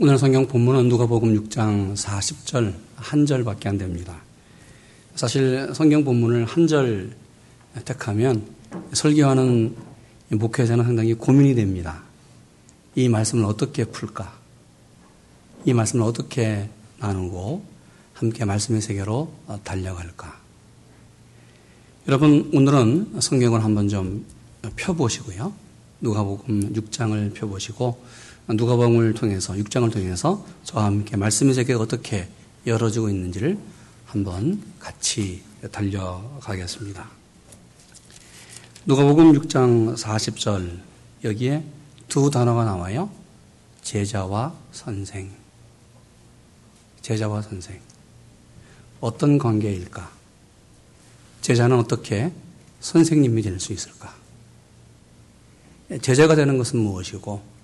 오늘 성경 본문은 누가복음 6장 40절 한 절밖에 안 됩니다. 사실 성경 본문을 한 절 택하면 설교하는 목회자는 상당히 고민이 됩니다. 이 말씀을 어떻게 풀까? 이 말씀을 어떻게 나누고 함께 말씀의 세계로 달려갈까? 여러분 오늘은 성경을 한번 좀 펴보시고요. 누가복음 6장을 펴보시고 누가복음을 통해서 6장을 통해서 저와 함께 말씀의 세계가 어떻게 열어지고 있는지를 한번 같이 달려가겠습니다. 누가복음 6장 40절 여기에 두 단어가 나와요. 제자와 선생. 제자와 선생. 어떤 관계일까? 제자는 어떻게 선생님이 될 수 있을까? 제자가 되는 것은 무엇이고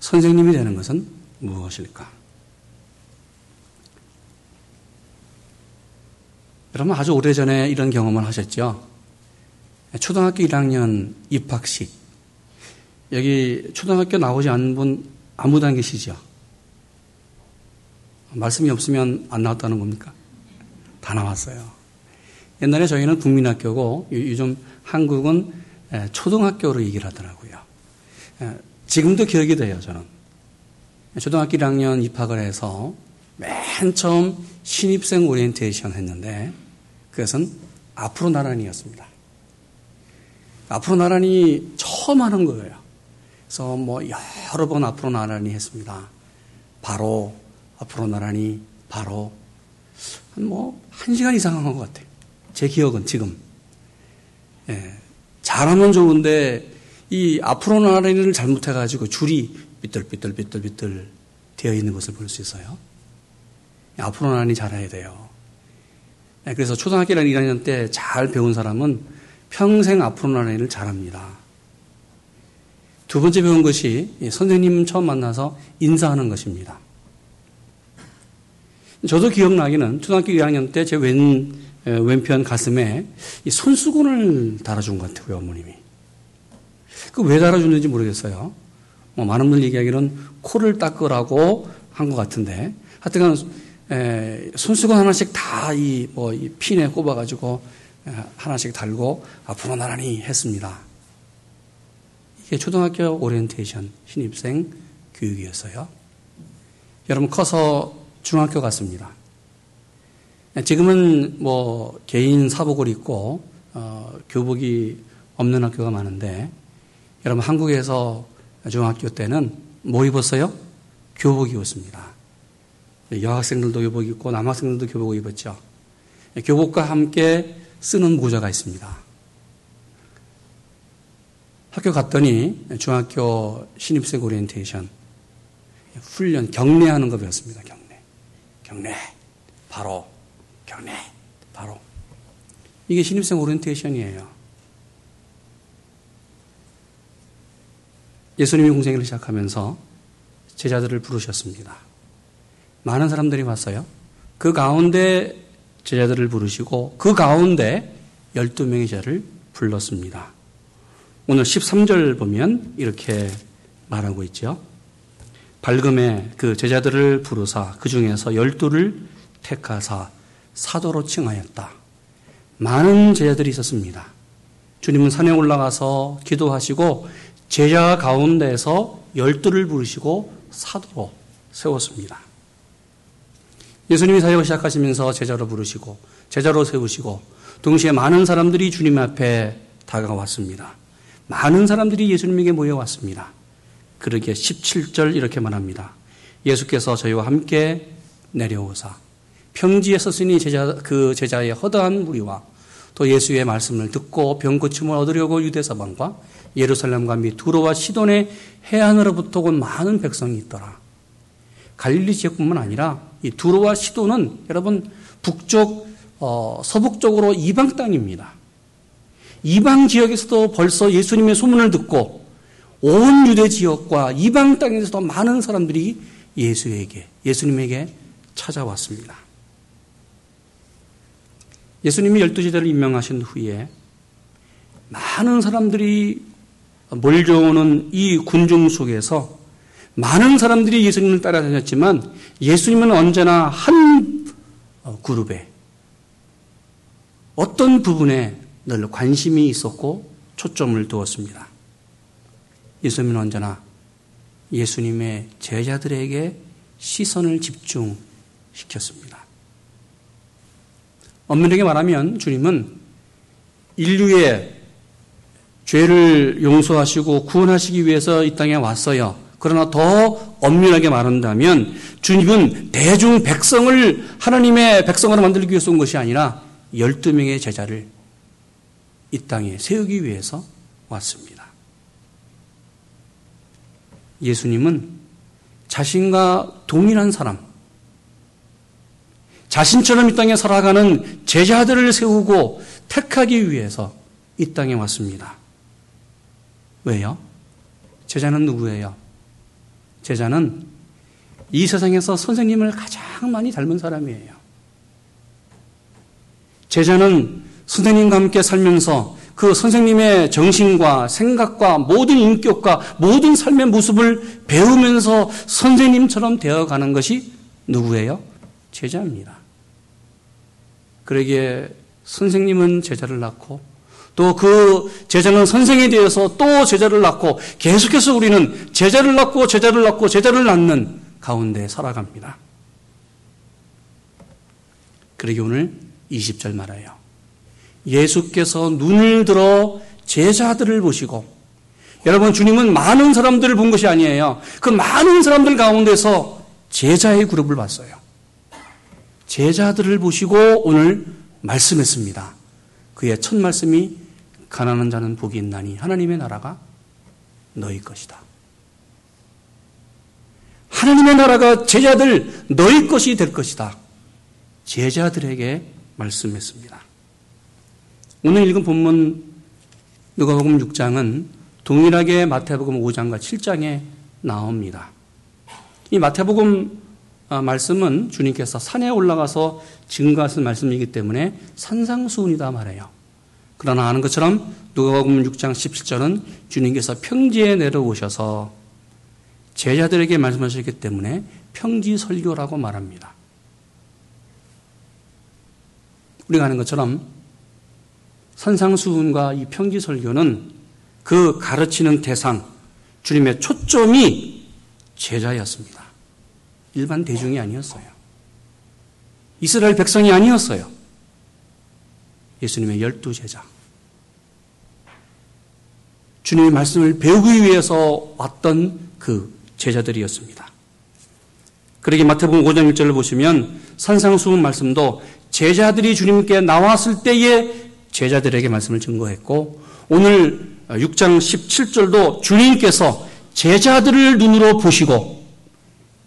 선생님이 되는 것은 무엇일까? 여러분 아주 오래전에 이런 경험을 하셨죠? 초등학교 1학년 입학식. 여기 초등학교 나오지 않은 분 아무도 안 계시죠? 말씀이 없으면 안 나왔다는 겁니까? 다 나왔어요. 옛날에 저희는 국민학교고 요즘 한국은 초등학교로 얘기를 하더라고요. 지금도 기억이 돼요, 저는. 초등학교 1학년 입학을 해서 맨 처음 신입생 오리엔테이션 했는데 그것은 앞으로 나란히였습니다. 앞으로 나란히 처음 하는 거예요. 그래서 뭐 여러 번 앞으로 나란히 했습니다. 바로 앞으로 나란히 바로 뭐한 시간 이상 한 것 같아요. 제 기억은 지금. 예, 잘하면 좋은데 이 앞으로 나란히를 잘못해가지고 줄이 삐뚤삐뚤삐뚤삐뚤 되어 있는 것을 볼 수 있어요. 앞으로 나란히 잘해야 돼요. 네, 그래서 초등학교 1학년 때 잘 배운 사람은 평생 앞으로 나란히를 잘합니다. 두 번째 배운 것이 선생님 처음 만나서 인사하는 것입니다. 저도 기억나기는 초등학교 1학년 때 제 왼, 왼편 가슴에 손수건을 달아준 것 같아요, 어머님이. 그 왜 달아줬는지 모르겠어요. 뭐 많은 분들 얘기하기는 코를 닦으라고 한 것 같은데 하여튼간 손수건 하나씩 다 이 뭐 이 핀에 꼽아가지고 하나씩 달고 앞으로 나란히 했습니다. 이게 초등학교 오리엔테이션 신입생 교육이었어요. 여러분 커서 중학교 갔습니다. 지금은 뭐 개인 사복을 입고 어, 교복이 없는 학교가 많은데 여러분 한국에서 중학교 때는 뭐 입었어요? 교복 입었습니다. 여학생들도 교복 입고 남학생들도 교복 입었죠. 교복과 함께 쓰는 모자가 있습니다. 학교 갔더니 중학교 신입생 오리엔테이션 훈련 경례하는 거 배웠습니다. 경례. 경례. 바로 경례. 바로 이게 신입생 오리엔테이션이에요. 예수님이 공생애를 시작하면서 제자들을 부르셨습니다. 많은 사람들이 왔어요. 그 가운데 제자들을 부르시고 그 가운데 12명의 제자를 불렀습니다. 오늘 13절 보면 이렇게 말하고 있죠. 밝음에 그 제자들을 부르사 그 중에서 열두를 택하사 사도로 칭하였다. 많은 제자들이 있었습니다. 주님은 산에 올라가서 기도하시고 제자 가운데서 열두를 부르시고 사도로 세웠습니다. 예수님이 사역을 시작하시면서 제자로 부르시고 제자로 세우시고 동시에 많은 사람들이 주님 앞에 다가왔습니다. 많은 사람들이 예수님에게 모여왔습니다. 그러기에 17절 이렇게 말합니다. 예수께서 저희와 함께 내려오사 평지에 섰으니 제자, 그 제자의 허다한 무리와 또 예수의 말씀을 듣고 병 고침을 얻으려고 유대 사방과 예루살렘과 및 두로와 시돈의 해안으로부터 온 많은 백성이 있더라. 갈릴리 지역뿐만 아니라 이 두로와 시돈은 여러분 북쪽 어, 서북쪽으로 이방 땅입니다. 이방 지역에서도 벌써 예수님의 소문을 듣고 온 유대 지역과 이방 땅에서도 많은 사람들이 예수에게 예수님에게 찾아왔습니다. 예수님이 열두 제자를 임명하신 후에 많은 사람들이 몰려오는 이 군중 속에서 많은 사람들이 예수님을 따라다녔지만 예수님은 언제나 한 어, 그룹에 어떤 부분에 늘 관심이 있었고 초점을 두었습니다. 예수님은 언제나 예수님의 제자들에게 시선을 집중시켰습니다. 엄밀하게 말하면 주님은 인류의 죄를 용서하시고 구원하시기 위해서 이 땅에 왔어요. 그러나 더 엄밀하게 말한다면 주님은 대중 백성을 하나님의 백성으로 만들기 위해서 온 것이 아니라 12명의 제자를 이 땅에 세우기 위해서 왔습니다. 예수님은 자신과 동일한 사람, 자신처럼 이 땅에 살아가는 제자들을 세우고 택하기 위해서 이 땅에 왔습니다. 왜요? 제자는 누구예요? 제자는 이 세상에서 선생님을 가장 많이 닮은 사람이에요. 제자는 선생님과 함께 살면서 그 선생님의 정신과 생각과 모든 인격과 모든 삶의 모습을 배우면서 선생님처럼 되어가는 것이 누구예요? 제자입니다. 그러기에 선생님은 제자를 낳고 또 그 제자는 선생에 대해서 또 제자를 낳고 계속해서 우리는 제자를 낳고 제자를 낳고 제자를 낳는 가운데 살아갑니다. 그러기 오늘 20절 말아요. 예수께서 눈을 들어 제자들을 보시고 여러분 주님은 많은 사람들을 본 것이 아니에요. 그 많은 사람들 가운데서 제자의 그룹을 봤어요. 제자들을 보시고 오늘 말씀했습니다. 그의 첫 말씀이 가난한 자는 복이 있나니 하나님의 나라가 너희 것이다. 하나님의 나라가 제자들 너희 것이 될 것이다. 제자들에게 말씀했습니다. 오늘 읽은 본문 누가복음 6장은 동일하게 마태복음 5장과 7장에 나옵니다. 이 마태복음 아, 말씀은 주님께서 산에 올라가서 증거하신 말씀이기 때문에 산상수훈이다 말해요. 그러나 아는 것처럼 누가복음 6장 17절은 주님께서 평지에 내려오셔서 제자들에게 말씀하셨기 때문에 평지 설교라고 말합니다. 우리가 아는 것처럼 산상수훈과 이 평지 설교는 그 가르치는 대상, 주님의 초점이 제자였습니다. 일반 대중이 아니었어요. 이스라엘 백성이 아니었어요. 예수님의 열두 제자. 주님의 말씀을 배우기 위해서 왔던 그 제자들이었습니다. 그러게 마태복음 5장 1절을 보시면 산상수훈 말씀도 제자들이 주님께 나왔을 때에 제자들에게 말씀을 증거했고 오늘 6장 17절도 주님께서 제자들을 눈으로 보시고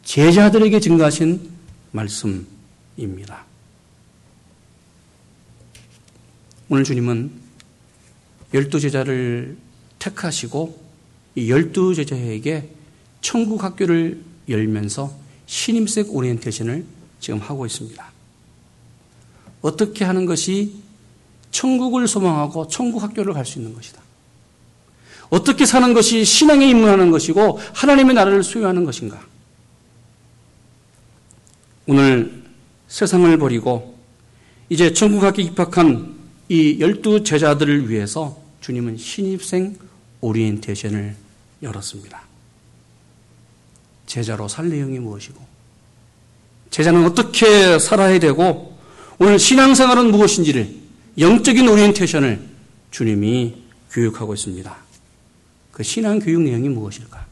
제자들에게 증거하신 말씀입니다. 오늘 주님은 열두 제자를 택하시고 이 열두 제자에게 천국 학교를 열면서 신임색 오리엔테이션을 지금 하고 있습니다. 어떻게 하는 것이 천국을 소망하고 천국 학교를 갈 수 있는 것이다. 어떻게 사는 것이 신앙에 입문하는 것이고 하나님의 나라를 소유하는 것인가? 오늘 세상을 버리고 이제 천국학교 입학한 이 열두 제자들을 위해서 주님은 신입생 오리엔테이션을 열었습니다. 제자로 살 내용이 무엇이고, 제자는 어떻게 살아야 되고, 오늘 신앙생활은 무엇인지를 영적인 오리엔테이션을 주님이 교육하고 있습니다. 그 신앙 교육 내용이 무엇일까?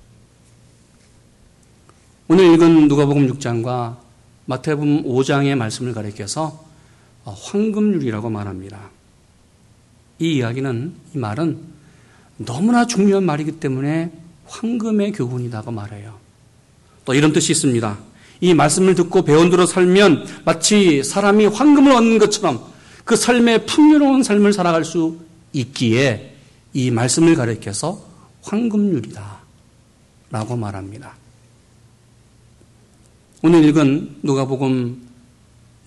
오늘 읽은 누가복음 6장과 마태복음 5장의 말씀을 가리켜서 황금률이라고 말합니다. 이 이야기는 이 말은 너무나 중요한 말이기 때문에 황금의 교훈이라고 말해요. 또 이런 뜻이 있습니다. 이 말씀을 듣고 배운 대로 살면 마치 사람이 황금을 얻는 것처럼 그 삶의 풍요로운 삶을 살아갈 수 있기에 이 말씀을 가리켜서 황금률이다. 라고 말합니다. 오늘 읽은 누가복음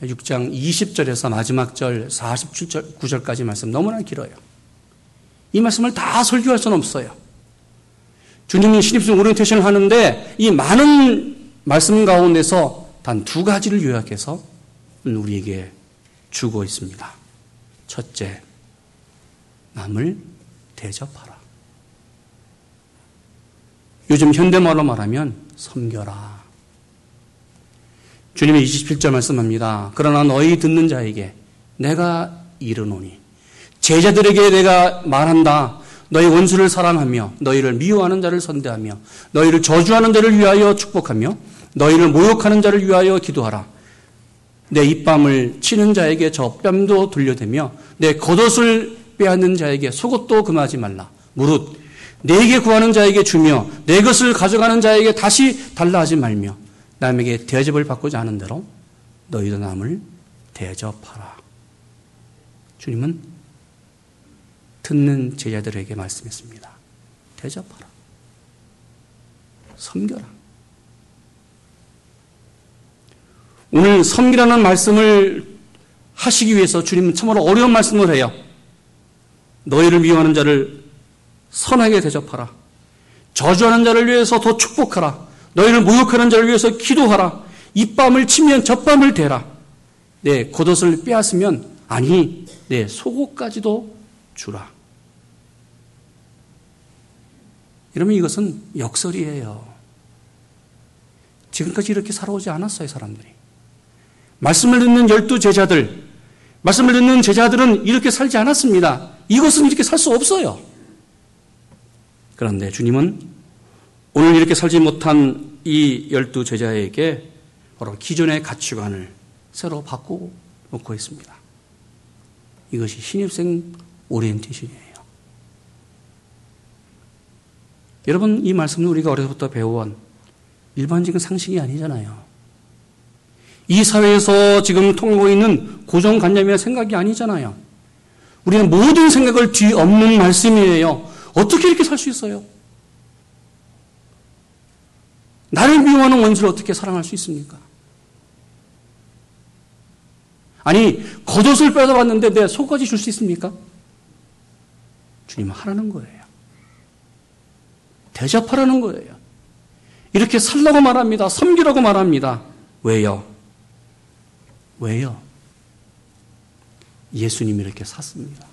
6장 20절에서 마지막 절 47절 9절까지 말씀 너무나 길어요. 이 말씀을 다 설교할 수는 없어요. 주님이 신입생 오리엔테이션을 하는데 이 많은 말씀 가운데서 단 두 가지를 요약해서 우리에게 주고 있습니다. 첫째, 남을 대접하라. 요즘 현대말로 말하면 섬겨라. 주님이 27절 말씀합니다. 그러나 너희 듣는 자에게 내가 이르노니 제자들에게 내가 말한다. 너희 원수를 사랑하며 너희를 미워하는 자를 선대하며 너희를 저주하는 자를 위하여 축복하며 너희를 모욕하는 자를 위하여 기도하라. 내 입밤을 치는 자에게 저 뺨도 돌려대며 내 겉옷을 빼앗는 자에게 속옷도 금하지 말라. 무릇 내게 구하는 자에게 주며 내 것을 가져가는 자에게 다시 달라 하지 말며 남에게 대접을 받고자 하는 대로 너희도 남을 대접하라. 주님은 듣는 제자들에게 말씀했습니다. 대접하라. 섬겨라. 오늘 섬기라는 말씀을 하시기 위해서 주님은 참으로 어려운 말씀을 해요. 너희를 미워하는 자를 선하게 대접하라. 저주하는 자를 위해서 더 축복하라. 너희를 모욕하는 자를 위해서 기도하라. 입밤을 치면 젖밤을 대라. 내 겉옷을 빼앗으면 아니 내 속옷까지도 주라. 여러분 이것은 역설이에요. 지금까지 이렇게 살아오지 않았어요, 사람들이. 말씀을 듣는 열두 제자들, 말씀을 듣는 제자들은 이렇게 살지 않았습니다. 이것은 이렇게 살 수 없어요. 그런데 주님은 오늘 이렇게 살지 못한 이 열두 제자에게 바로 기존의 가치관을 새로 바꾸고 놓고 있습니다. 이것이 신입생 오리엔테이션이에요. 여러분, 이 말씀은 우리가 어려서부터 배워온 일반적인 상식이 아니잖아요. 이 사회에서 지금 통하고 있는 고정관념이나 생각이 아니잖아요. 우리는 모든 생각을 뒤엎는 말씀이에요. 어떻게 이렇게 살 수 있어요? 나를 미워하는 원수를 어떻게 사랑할 수 있습니까? 아니, 겉옷을 뺏어봤는데 내 속까지 줄 수 있습니까? 주님은 하라는 거예요. 대접하라는 거예요. 이렇게 살라고 말합니다. 섬기라고 말합니다. 왜요? 왜요? 예수님이 이렇게 샀습니다.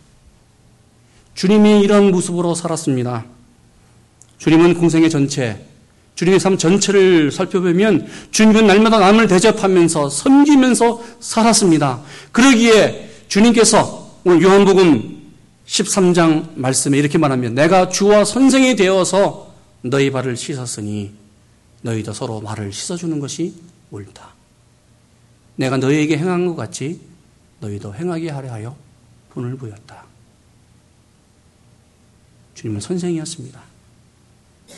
주님이 이런 모습으로 살았습니다. 주님은 공생의 전체, 주님의 삶 전체를 살펴보면 주님은 날마다 남을 대접하면서 섬기면서 살았습니다. 그러기에 주님께서 오늘 요한복음 13장 말씀에 이렇게 말하면 내가 주와 선생이 되어서 너희 발을 씻었으니 너희도 서로 발을 씻어주는 것이 옳다. 내가 너희에게 행한 것 같이 너희도 행하게 하려 하여 돈을 부였다. 주님은 선생이었습니다.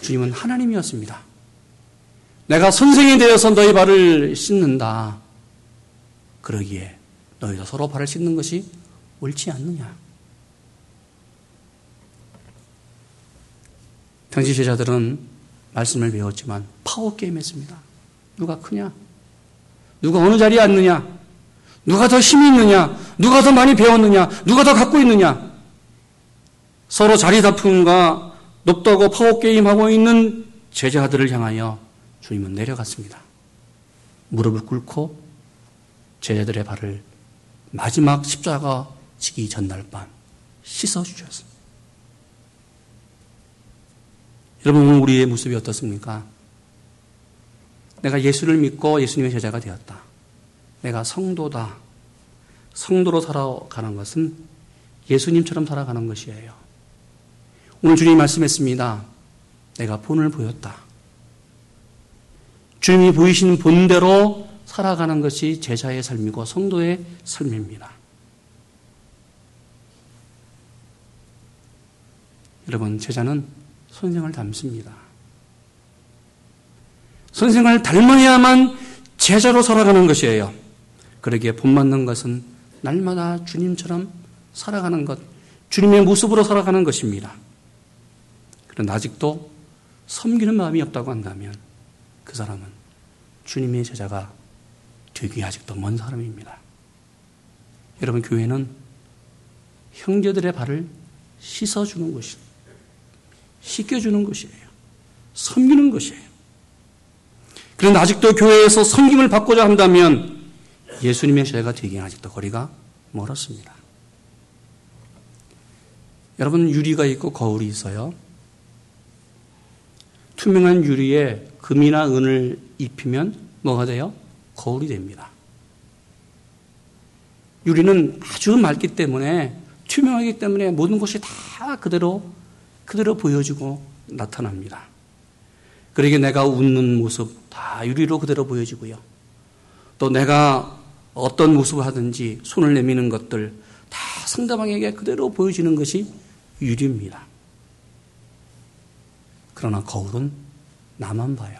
주님은 하나님이었습니다. 내가 선생이 되어서 너희 발을 씻는다. 그러기에 너희도 서로 발을 씻는 것이 옳지 않느냐. 당시 제자들은 말씀을 배웠지만 파워게임 했습니다. 누가 크냐? 누가 어느 자리에 앉느냐? 누가 더 힘이 있느냐? 누가 더 많이 배웠느냐? 누가 더 갖고 있느냐? 서로 자리 다툼과 높다고 파워게임하고 있는 제자들을 향하여 주님은 내려갔습니다. 무릎을 꿇고 제자들의 발을 마지막 십자가 지기 전날 밤 씻어주셨습니다. 여러분, 오늘 우리의 모습이 어떻습니까? 내가 예수를 믿고 예수님의 제자가 되었다. 내가 성도다. 성도로 살아가는 것은 예수님처럼 살아가는 것이에요. 오늘 주님이 말씀했습니다. 내가 본을 보였다. 주님이 보이신 본대로 살아가는 것이 제자의 삶이고 성도의 삶입니다. 여러분, 제자는 선생을 닮습니다. 선생을 닮아야만 제자로 살아가는 것이에요. 그러기에 본받는 것은 날마다 주님처럼 살아가는 것, 주님의 모습으로 살아가는 것입니다. 그런데 아직도 섬기는 마음이 없다고 한다면 그 사람은 주님의 제자가 되기 아직도 먼 사람입니다. 여러분, 교회는 형제들의 발을 씻어주는 것입니다. 씻겨주는 것이에요. 섬기는 것이에요. 그런데 아직도 교회에서 섬김을 받고자 한다면 예수님의 시대가 되기엔 아직도 거리가 멀었습니다. 여러분 유리가 있고 거울이 있어요. 투명한 유리에 금이나 은을 입히면 뭐가 돼요? 거울이 됩니다. 유리는 아주 맑기 때문에 투명하기 때문에 모든 것이 다 그대로 그대로 보여지고 나타납니다. 그러게 내가 웃는 모습 다 유리로 그대로 보여지고요. 또 내가 어떤 모습을 하든지 손을 내미는 것들 다 상대방에게 그대로 보여지는 것이 유리입니다. 그러나 거울은 나만 봐요.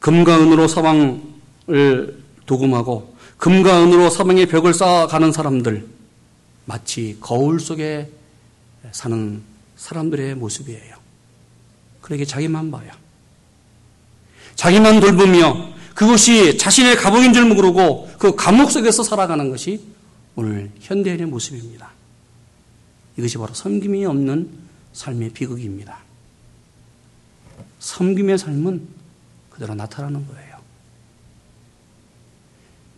금과 은으로 서방을 도금하고 금과 은으로 서방의 벽을 쌓아가는 사람들 마치 거울 속에 사는 사람들의 모습이에요. 그러게 자기만 봐요. 자기만 돌보며 그것이 자신의 감옥인 줄 모르고 그 감옥 속에서 살아가는 것이 오늘 현대인의 모습입니다. 이것이 바로 섬김이 없는 삶의 비극입니다. 섬김의 삶은 그대로 나타나는 거예요.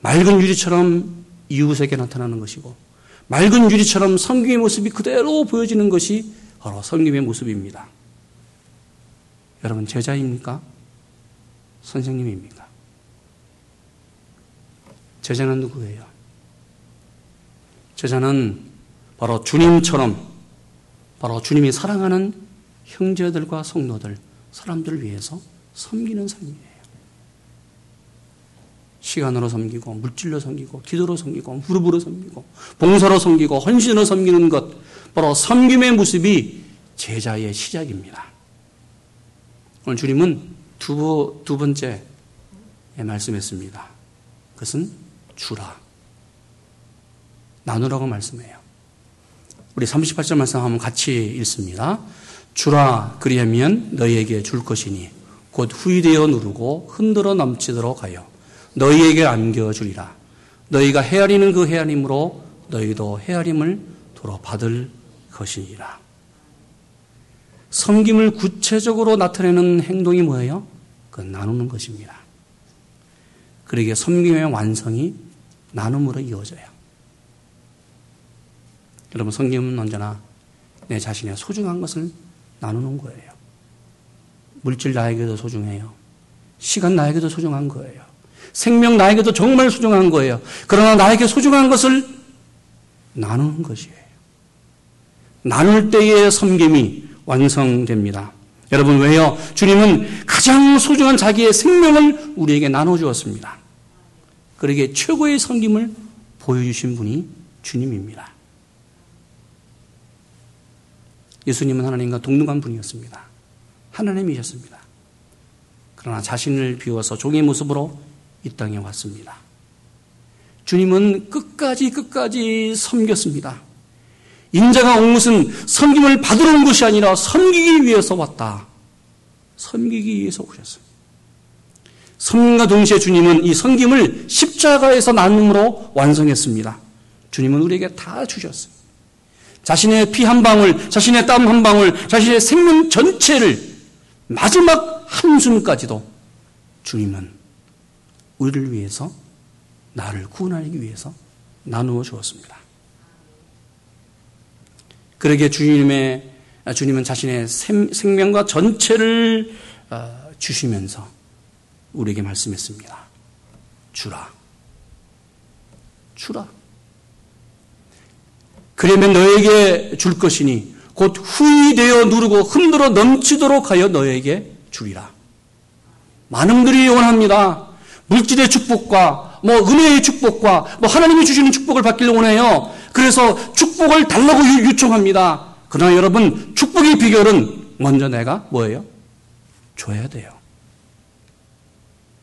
맑은 유리처럼 이웃에게 나타나는 것이고 맑은 유리처럼 섬김의 모습이 그대로 보여지는 것이 바로 섬김의 모습입니다. 여러분 제자입니까? 선생님입니까? 제자는 누구예요? 제자는 바로 주님처럼 바로 주님이 사랑하는 형제들과 성도들, 사람들을 위해서 섬기는 삶이에요. 시간으로 섬기고, 물질로 섬기고, 기도로 섬기고, 무릎으로 섬기고, 봉사로 섬기고, 헌신으로 섬기는 것, 바로 섬김의 모습이 제자의 시작입니다. 오늘 주님은 두, 두 번째 말씀했습니다. 그것은 주라. 나누라고 말씀해요. 우리 38절 말씀 한번 같이 읽습니다. 주라 그리하면 너희에게 줄 것이니 곧 후이되어 누르고 흔들어 넘치도록 하여 너희에게 안겨주리라. 너희가 헤아리는 그 헤아림으로 너희도 헤아림을 도로 받을 것이니라. 섬김을 구체적으로 나타내는 행동이 뭐예요? 그 나누는 것입니다. 그러기에 섬김의 완성이 나눔으로 이어져요. 여러분, 섬김은 언제나 내 자신의 소중한 것을 나누는 거예요. 물질 나에게도 소중해요. 시간 나에게도 소중한 거예요. 생명 나에게도 정말 소중한 거예요. 그러나 나에게 소중한 것을 나누는 것이에요. 나눌 때의 섬김이 완성됩니다. 여러분 왜요? 주님은 가장 소중한 자기의 생명을 우리에게 나눠주었습니다. 그러기에 최고의 섬김을 보여주신 분이 주님입니다. 예수님은 하나님과 동등한 분이었습니다. 하나님이셨습니다. 그러나 자신을 비워서 종의 모습으로 이 땅에 왔습니다. 주님은 끝까지 끝까지 섬겼습니다. 인자가 온 것은 섬김을 받으러 온 것이 아니라 섬기기 위해서 왔다. 섬기기 위해서 오셨습니다. 섬김과 동시에 주님은 이 섬김을 십자가에서 나눔으로 완성했습니다. 주님은 우리에게 다 주셨습니다. 자신의 피 한 방울, 자신의 땀 한 방울, 자신의 생명 전체를 마지막 한숨까지도 주님은 우리를 위해서 나를 구원하기 위해서 나누어 주었습니다. 그러게 주님의 주님은 자신의 생명과 전체를 어, 주시면서 우리에게 말씀했습니다. 주라. 주라. 그러면 너에게 줄 것이니 곧 후이되어 누르고 흔들어 넘치도록 하여 너에게 주리라. 많은 분들이 원합니다. 물질의 축복과 뭐 은혜의 축복과 뭐 하나님이 주시는 축복을 받기를 원해요. 그래서 축복을 달라고 요청합니다. 그러나 여러분 축복의 비결은 먼저 내가 뭐예요? 줘야 돼요.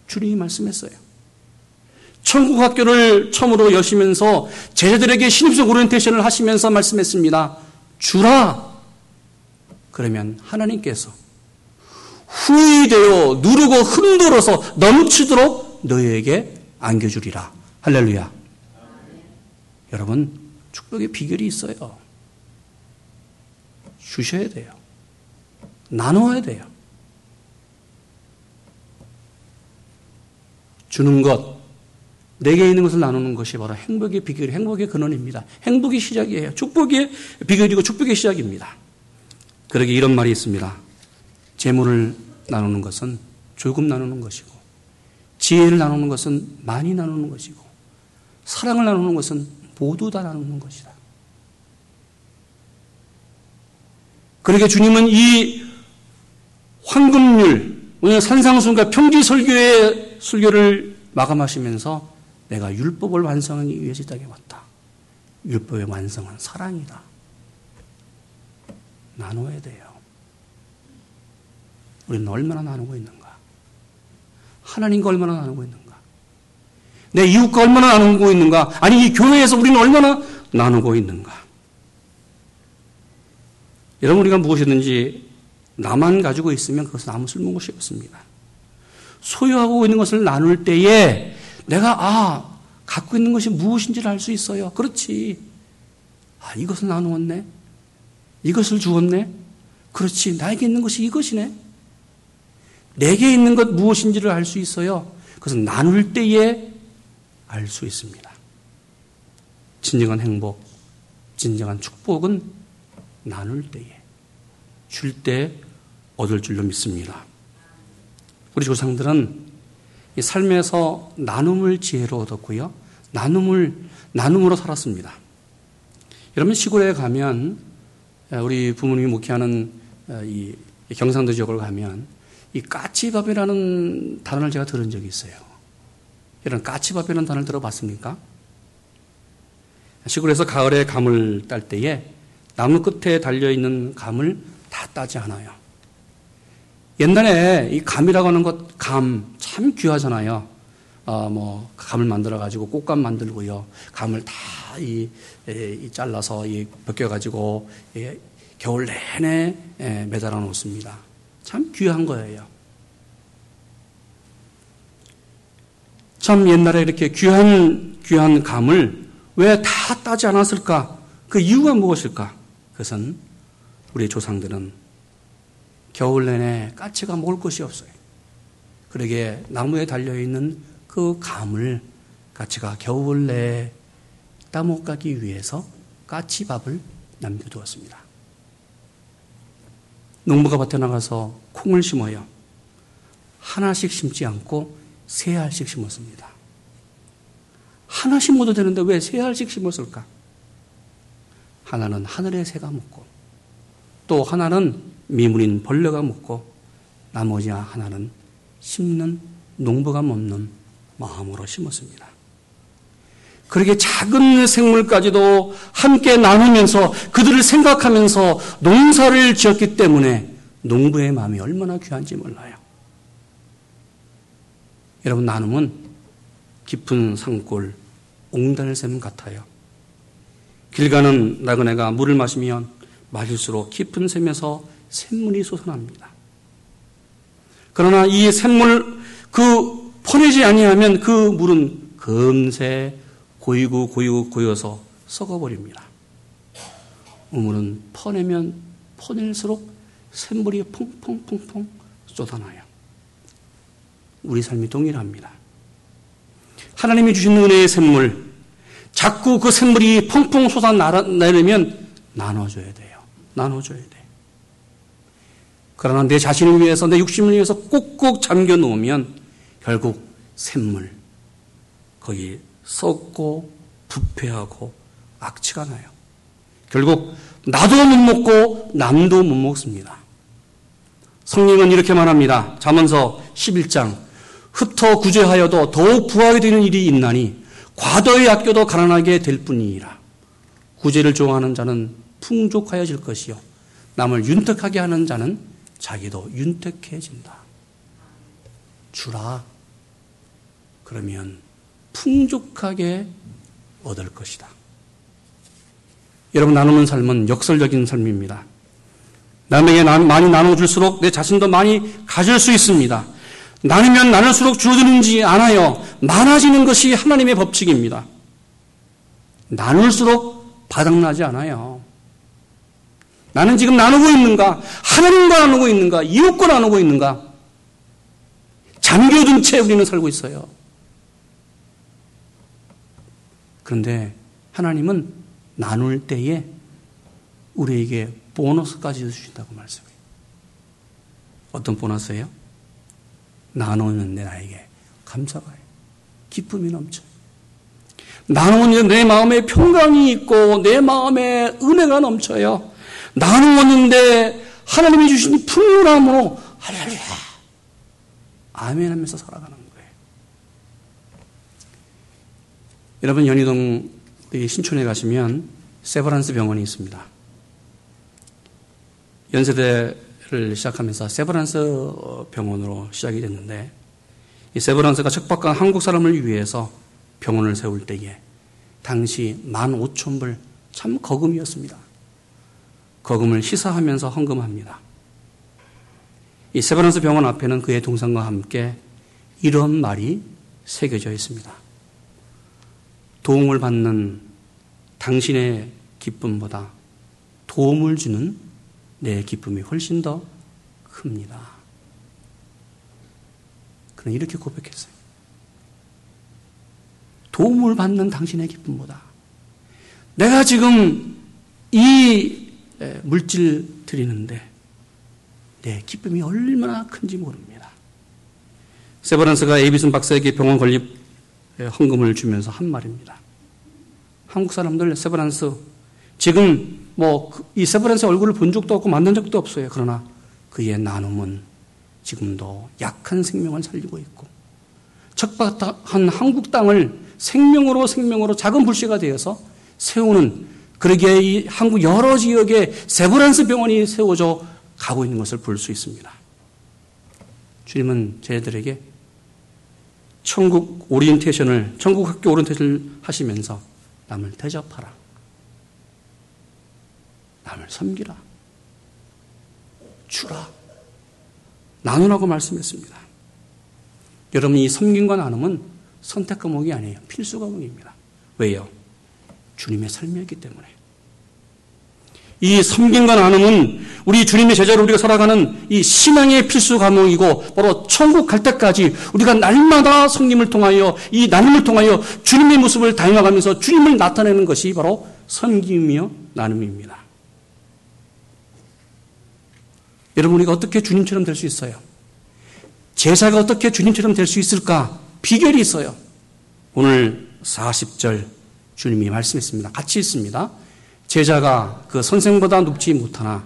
주님이 말씀했어요. 천국 학교를 처음으로 여시면서 제자들에게 신입생 오리엔테이션을 하시면서 말씀했습니다. 주라. 그러면 하나님께서 후이되어 누르고 흔들어서 넘치도록 너희에게 안겨주리라. 할렐루야. 여러분, 축복의 비결이 있어요. 주셔야 돼요. 나눠야 돼요. 주는 것, 내게 있는 것을 나누는 것이 바로 행복의 비결, 행복의 근원입니다. 행복의 시작이에요. 축복의 비결이고 축복의 시작입니다. 그러게 이런 말이 있습니다. 재물을 나누는 것은 조금 나누는 것이고, 지혜를 나누는 것은 많이 나누는 것이고, 사랑을 나누는 것은 모두 다 나누는 것이다. 그러게 주님은 이 황금률, 오늘 산상순과 평지 설교의 설교를 마감하시면서 내가 율법을 완성하기 위해서 이 땅에 왔다. 율법의 완성은 사랑이다. 나눠야 돼요. 우리는 얼마나 나누고 있는가? 하나님과 얼마나 나누고 있는가? 내 이웃과 얼마나 나누고 있는가? 아니, 이 교회에서 우리는 얼마나 나누고 있는가? 여러분, 우리가 무엇이든지 나만 가지고 있으면 그것은 아무 쓸모없이 없습니다. 소유하고 있는 것을 나눌 때에 내가, 아, 갖고 있는 것이 무엇인지를 알 수 있어요. 그렇지. 아, 이것을 나누었네. 이것을 주었네. 그렇지. 나에게 있는 것이 이것이네. 내게 있는 것 무엇인지를 알 수 있어요. 그것은 나눌 때에 알 수 있습니다. 진정한 행복, 진정한 축복은 나눌 때에, 줄 때 얻을 줄로 믿습니다. 우리 조상들은 이 삶에서 나눔을 지혜로 얻었고요. 나눔을, 나눔으로 살았습니다. 여러분 시골에 가면 우리 부모님이 목회하는 이 경상도 지역을 가면 이 까치밥이라는 단어를 제가 들은 적이 있어요. 이런 까치밥이라는 단어를 들어봤습니까? 시골에서 가을에 감을 딸 때에 나무 끝에 달려있는 감을 다 따지 않아요. 옛날에 이 감이라고 하는 것, 감, 참 귀하잖아요. 어, 뭐, 감을 만들어가지고 꽃감 만들고요. 감을 다 이, 이 잘라서 이 벗겨가지고 이 겨울 내내 예, 매달아 놓습니다. 참 귀한 거예요. 참 옛날에 이렇게 귀한, 귀한 감을 왜 다 따지 않았을까? 그 이유가 무엇일까? 그것은 우리 조상들은 겨울 내내 까치가 먹을 것이 없어요. 그러게 나무에 달려있는 그 감을 까치가 겨울 내에 따먹 가기 위해서 까치밥을 남겨두었습니다. 농부가 밭에 나가서 콩을 심어요. 하나씩 심지 않고 세 알씩 심었습니다. 하나 심어도 되는데 왜 세 알씩 심었을까? 하나는 하늘의 새가 먹고 또 하나는 미물인 벌레가 먹고 나머지 하나는 심는 농부가 먹는 마음으로 심었습니다. 그렇게 작은 생물까지도 함께 나누면서 그들을 생각하면서 농사를 지었기 때문에 농부의 마음이 얼마나 귀한지 몰라요. 여러분, 나눔은 깊은 산골, 옹단을 샘 같아요. 길 가는 나그네가 물을 마시면 마실수록 깊은 샘에서 샘물이 솟아납니다. 그러나 이 샘물 그 퍼내지 아니하면 그 물은 금세 고이고 고이고 고여서 썩어버립니다. 우물은 퍼내면 퍼낼수록 샘물이 퐁퐁퐁퐁 쏟아나요. 우리 삶이 동일합니다. 하나님이 주신 은혜의 샘물, 자꾸 그 샘물이 퐁퐁 쏟아내려면 나눠줘야 돼요. 나눠줘야 돼. 그러나 내 자신을 위해서, 내 육심을 위해서 꼭꼭 잠겨 놓으면 결국 샘물, 거기 썩고 부패하고 악취가 나요. 결국 나도 못 먹고 남도 못 먹습니다. 성령은 이렇게 말합니다. 자문서 11장 흩어 구제하여도 더욱 부하게 되는 일이 있나니 과도히 아껴도 가난하게 될 뿐이니라. 구제를 좋아하는 자는 풍족하여질 것이요 남을 윤택하게 하는 자는 자기도 윤택해진다. 주라. 그러면 풍족하게 얻을 것이다. 여러분, 나누는 삶은 역설적인 삶입니다. 남에게 많이 나눠줄수록 내 자신도 많이 가질 수 있습니다. 나누면 나눌수록 줄어드는지 않아요. 많아지는 것이 하나님의 법칙입니다. 나눌수록 바닥나지 않아요. 나는 지금 나누고 있는가? 하나님과 나누고 있는가? 이웃과 나누고 있는가? 잠겨둔 채 우리는 살고 있어요. 그런데 하나님은 나눌 때에 우리에게 보너스까지 주신다고 말씀해요. 어떤 보너스예요? 나누는데 나에게 감사가 해요. 기쁨이 넘쳐요. 나누는 내 마음에 평강이 있고 내 마음에 은혜가 넘쳐요. 나누었는데 하나님이 주신 풍요함으로 할렐루야 아멘 하면서 살아가는 거예요. 여러분 연희동 신촌에 가시면 세버란스 병원이 있습니다. 연세대를 시작하면서 세버란스 병원으로 시작이 됐는데 이 세버란스가 척박한 한국 사람을 위해서 병원을 세울 때에 당시 15,000불 참 거금이었습니다. 거금을 시사하면서 헌금합니다. 이 세브란스 병원 앞에는 그의 동상과 함께 이런 말이 새겨져 있습니다. 도움을 받는 당신의 기쁨보다 도움을 주는 내 기쁨이 훨씬 더 큽니다. 그는 이렇게 고백했어요. 도움을 받는 당신의 기쁨보다 내가 지금 이 물질 드리는데 내 기쁨이 얼마나 큰지 모릅니다. 세버란스가 에이비슨 박사에게 병원 건립 헌금을 주면서 한 말입니다. 한국 사람들 세버란스 지금 뭐 이 세버란스 얼굴을 본 적도 없고 만난 적도 없어요. 그러나 그의 나눔은 지금도 약한 생명을 살리고 있고 척박한 한국 땅을 생명으로 생명으로 작은 불씨가 되어서 세우는 그러기에 이 한국 여러 지역에 세브란스 병원이 세워져 가고 있는 것을 볼 수 있습니다. 주님은 저희들에게 천국 오리엔테이션을, 천국 학교 오리엔테이션을 하시면서 남을 대접하라. 남을 섬기라. 주라. 나누라고 말씀했습니다. 여러분, 이 섬김과 나눔은 선택 과목이 아니에요. 필수 과목입니다. 왜요? 주님의 삶이었기 때문에. 이 섬김과 나눔은 우리 주님의 제자로 우리가 살아가는 이 신앙의 필수 과목이고 바로 천국 갈 때까지 우리가 날마다 성님을 통하여 이 나눔을 통하여 주님의 모습을 닮아가면서 주님을 나타내는 것이 바로 섬김이며 나눔입니다. 여러분 우리가 어떻게 주님처럼 될 수 있어요? 제사가 어떻게 주님처럼 될 수 있을까? 비결이 있어요. 오늘 40절 주님이 말씀했습니다. 같이 있습니다. 제자가 그 선생보다 높지 못하나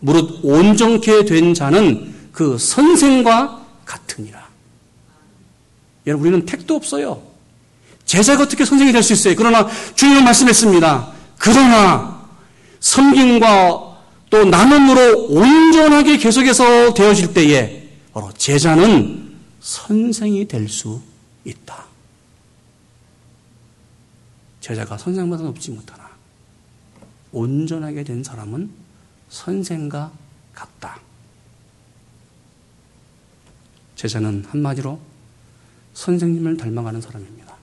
무릇 온전케 된 자는 그 선생과 같으니라. 여러분 우리는 택도 없어요. 제자가 어떻게 선생이 될 수 있어요? 그러나 주님은 말씀했습니다. 그러나 섬김과 또 나눔으로 온전하게 계속해서 되어질 때에 바로 제자는 선생이 될 수 있다. 제자가 선생보다 높지 못하나 온전하게 된 사람은 선생과 같다. 제자는 한마디로 선생님을 닮아가는 사람입니다.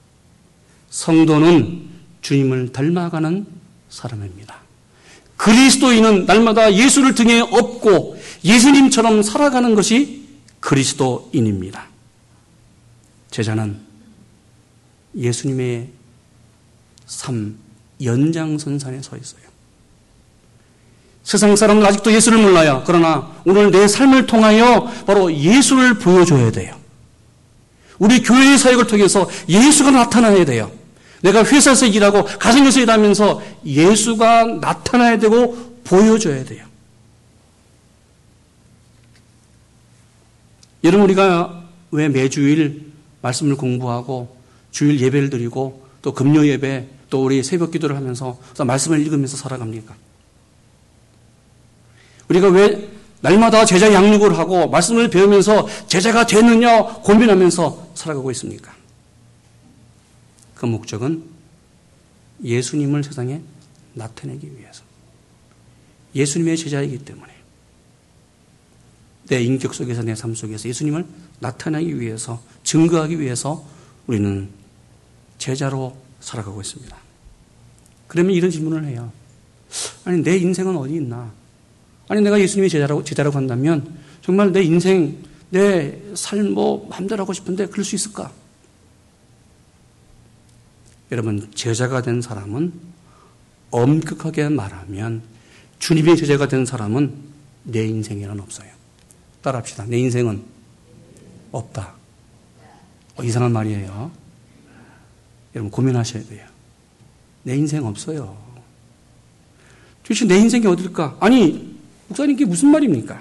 성도는 주님을 닮아가는 사람입니다. 그리스도인은 날마다 예수를 등에 업고 예수님처럼 살아가는 것이 그리스도인입니다. 제자는 예수님의 삶 연장선상에 서 있어요. 세상 사람들 아직도 예수를 몰라요. 그러나 오늘 내 삶을 통하여 바로 예수를 보여줘야 돼요. 우리 교회의 사역을 통해서 예수가 나타나야 돼요. 내가 회사에서 일하고 가정에서 일하면서 예수가 나타나야 되고 보여줘야 돼요. 여러분 우리가 왜 매주일 말씀을 공부하고 주일 예배를 드리고 또 금요 예배 또 우리 새벽 기도를 하면서 말씀을 읽으면서 살아갑니까? 우리가 왜 날마다 제자 양육을 하고 말씀을 배우면서 제자가 되느냐 고민하면서 살아가고 있습니까? 그 목적은 예수님을 세상에 나타내기 위해서. 예수님의 제자이기 때문에. 내 인격 속에서 내 삶 속에서 예수님을 나타내기 위해서, 증거하기 위해서 우리는 제자로 살아가고 있습니다. 그러면 이런 질문을 해요. 아니, 내 인생은 어디 있나? 아니 내가 예수님의 제자라고 제자라고 한다면 정말 내 인생 내 삶뭐 마음대로 하고 싶은데 그럴 수 있을까? 여러분 제자가 된 사람은 엄격하게 말하면 주님의 제자가 된 사람은 내 인생에는 없어요. 따라합시다. 내 인생은 없다. 어, 이상한 말이에요. 여러분 고민하셔야 돼요. 내 인생 없어요. 도대체 내 인생이 어딜까? 아니, 목사님 께 무슨 말입니까?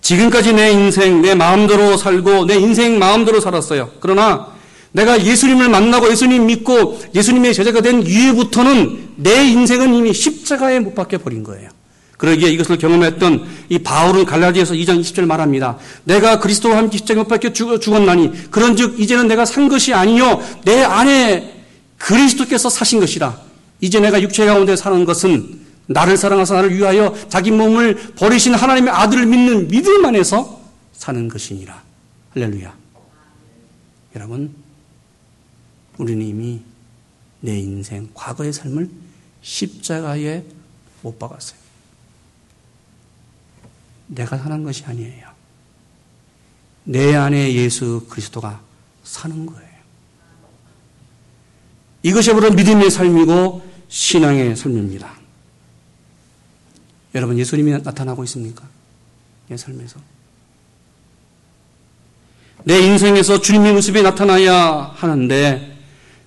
지금까지 내 인생, 내 마음대로 살고, 내 인생 마음대로 살았어요. 그러나, 내가 예수님을 만나고 예수님 믿고 예수님의 제자가 된 이후부터는 내 인생은 이미 십자가에 못 박혀 버린 거예요. 그러기에 이것을 경험했던 이 바울은 갈라디아서 2장 20절 말합니다. 내가 그리스도와 함께 십자가에 못 박혀 죽었나니 그런즉 이제는 내가 산 것이 아니요 내 안에 그리스도께서 사신 것이라. 이제 내가 육체 가운데 사는 것은 나를 사랑하사 나를 위하여 자기 몸을 버리신 하나님의 아들을 믿는 믿음 안에서 사는 것이니라. 할렐루야. 여러분, 우리는 이미 내 인생, 과거의 삶을 십자가에 못 박았어요. 내가 사는 것이 아니에요. 내 안에 예수 그리스도가 사는 거예요. 이것이 바로 믿음의 삶이고 신앙의 삶입니다. 여러분, 예수님이 나타나고 있습니까? 내 삶에서. 내 인생에서 주님의 모습이 나타나야 하는데,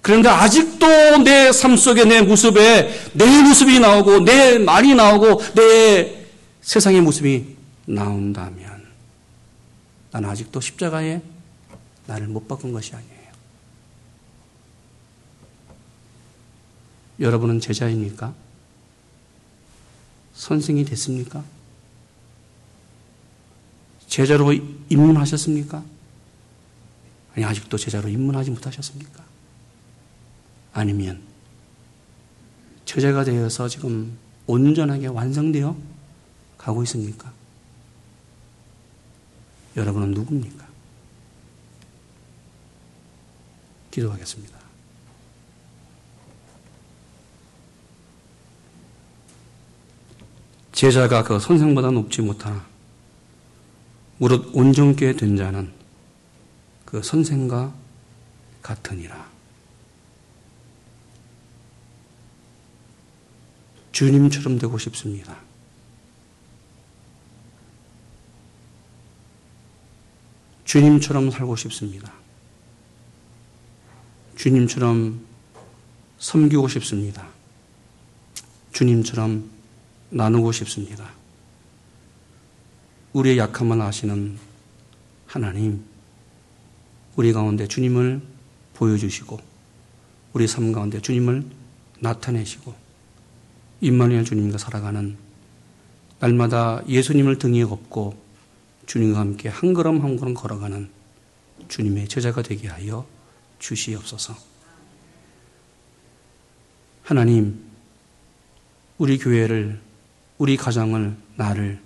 그런데 아직도 내 삶 속에 내 모습에 내 모습이 나오고, 내 말이 나오고, 내 세상의 모습이 나온다면 나는 아직도 십자가에 나를 못 바꾼 것이 아니에요. 여러분은 제자입니까? 선생이 됐습니까? 제자로 입문하셨습니까? 아니, 아직도 제자로 입문하지 못하셨습니까? 아니면, 제자가 되어서 지금 온전하게 완성되어 가고 있습니까? 여러분은 누굽니까? 기도하겠습니다. 제자가 그 선생보다 높지 못하나 무릇 온전케 된 자는 그 선생과 같으니라. 주님처럼 되고 싶습니다. 주님처럼 살고 싶습니다. 주님처럼 섬기고 싶습니다. 주님처럼 나누고 싶습니다. 우리의 약함을 아시는 하나님, 우리 가운데 주님을 보여주시고, 우리 삶 가운데 주님을 나타내시고, 임마누엘 주님과 살아가는 날마다 예수님을 등에 업고 주님과 함께 한 걸음 한 걸음 걸어가는 주님의 제자가 되게 하여 주시옵소서. 하나님, 우리 교회를, 우리 가정을, 나를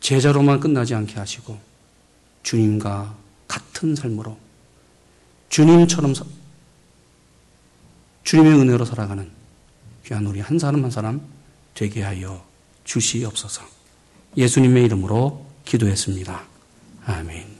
제자로만 끝나지 않게 하시고 주님과 같은 삶으로 주님처럼 주님의 은혜로 살아가는 귀한 우리 한 사람 한 사람 되게 하여 주시옵소서. 예수님의 이름으로 기도했습니다. 아멘.